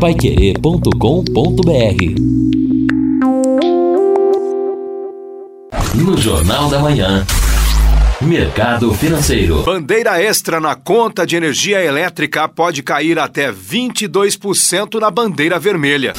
paiquerê.com.br No Jornal da Manhã. Mercado Financeiro. Bandeira extra na conta de energia elétrica pode cair até 22% na bandeira vermelha.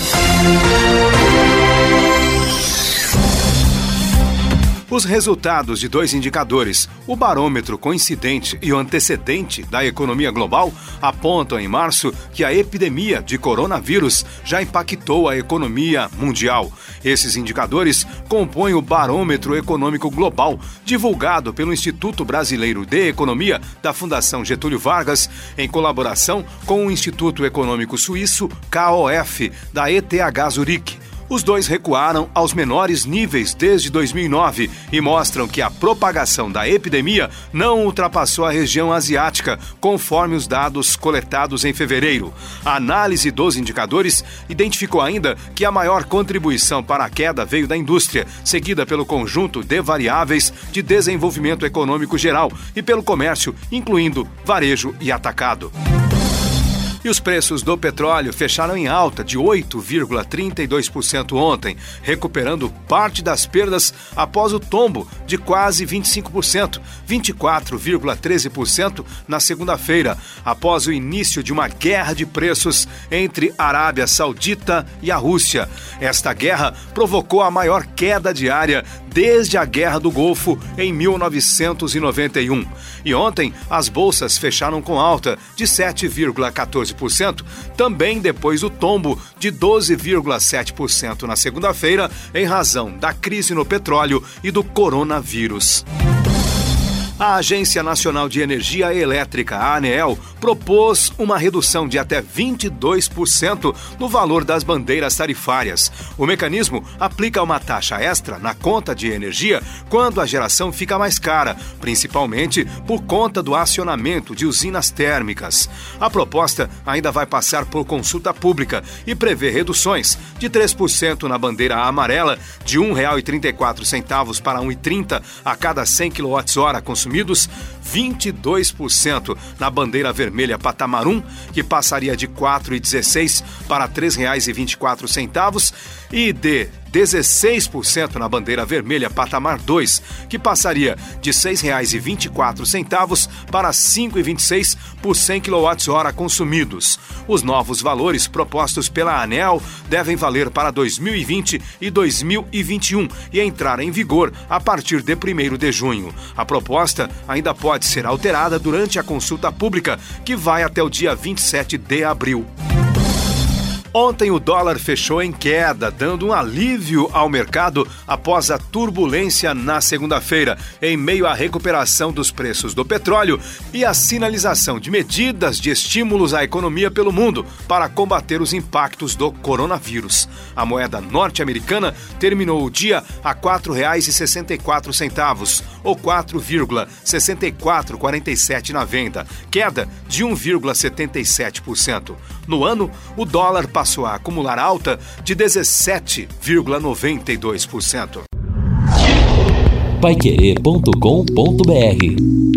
Os resultados de dois indicadores, o barômetro coincidente e o antecedente da economia global, apontam em março que a epidemia de coronavírus já impactou a economia mundial. Esses indicadores compõem o Barômetro Econômico Global, divulgado pelo Instituto Brasileiro de Economia da Fundação Getúlio Vargas, em colaboração com o Instituto Econômico Suíço, KOF, da ETH Zurich. Os dois recuaram aos menores níveis desde 2009 e mostram que a propagação da epidemia não ultrapassou a região asiática, conforme os dados coletados em fevereiro. A análise dos indicadores identificou ainda que a maior contribuição para a queda veio da indústria, seguida pelo conjunto de variáveis de desenvolvimento econômico geral e pelo comércio, incluindo varejo e atacado. E os preços do petróleo fecharam em alta de 8,32% ontem, recuperando parte das perdas após o tombo de quase 25%, 24,13% na segunda-feira, após o início de uma guerra de preços entre a Arábia Saudita e a Rússia. Esta guerra provocou a maior queda diária desde a Guerra do Golfo em 1991. E ontem as bolsas fecharam com alta de 7,14%, também depois do tombo de 12,7% na segunda-feira, em razão da crise no petróleo e do coronavírus. A Agência Nacional de Energia Elétrica, a ANEEL, propôs uma redução de até 22% no valor das bandeiras tarifárias. O mecanismo aplica uma taxa extra na conta de energia quando a geração fica mais cara, principalmente por conta do acionamento de usinas térmicas. A proposta ainda vai passar por consulta pública e prevê reduções de 3% na bandeira amarela, de R$ 1,34 para R$ 1,30 a cada 100 kWh consumidos consumidos, 22% na bandeira vermelha patamar 1, que passaria de R$ 4,16 para R$ 3,24 e de 16% na bandeira vermelha patamar 2, que passaria de R$ 6,24 para R$ 5,26 por 100 kWh consumidos. Os novos valores propostos pela ANEL devem valer para 2020 e 2021 e entrar em vigor a partir de 1 de junho. A proposta ainda pode ser alterada durante a consulta pública, que vai até o dia 27 de abril. Ontem o dólar fechou em queda, dando um alívio ao mercado após a turbulência na segunda-feira, em meio à recuperação dos preços do petróleo e a sinalização de medidas de estímulos à economia pelo mundo para combater os impactos do coronavírus. A moeda norte-americana terminou o dia a R$ 4,64, ou 4,6447 na venda, queda de 1,77%. No ano, o dólar passou passou a acumular alta de 17,92%. Paiquerê.com.br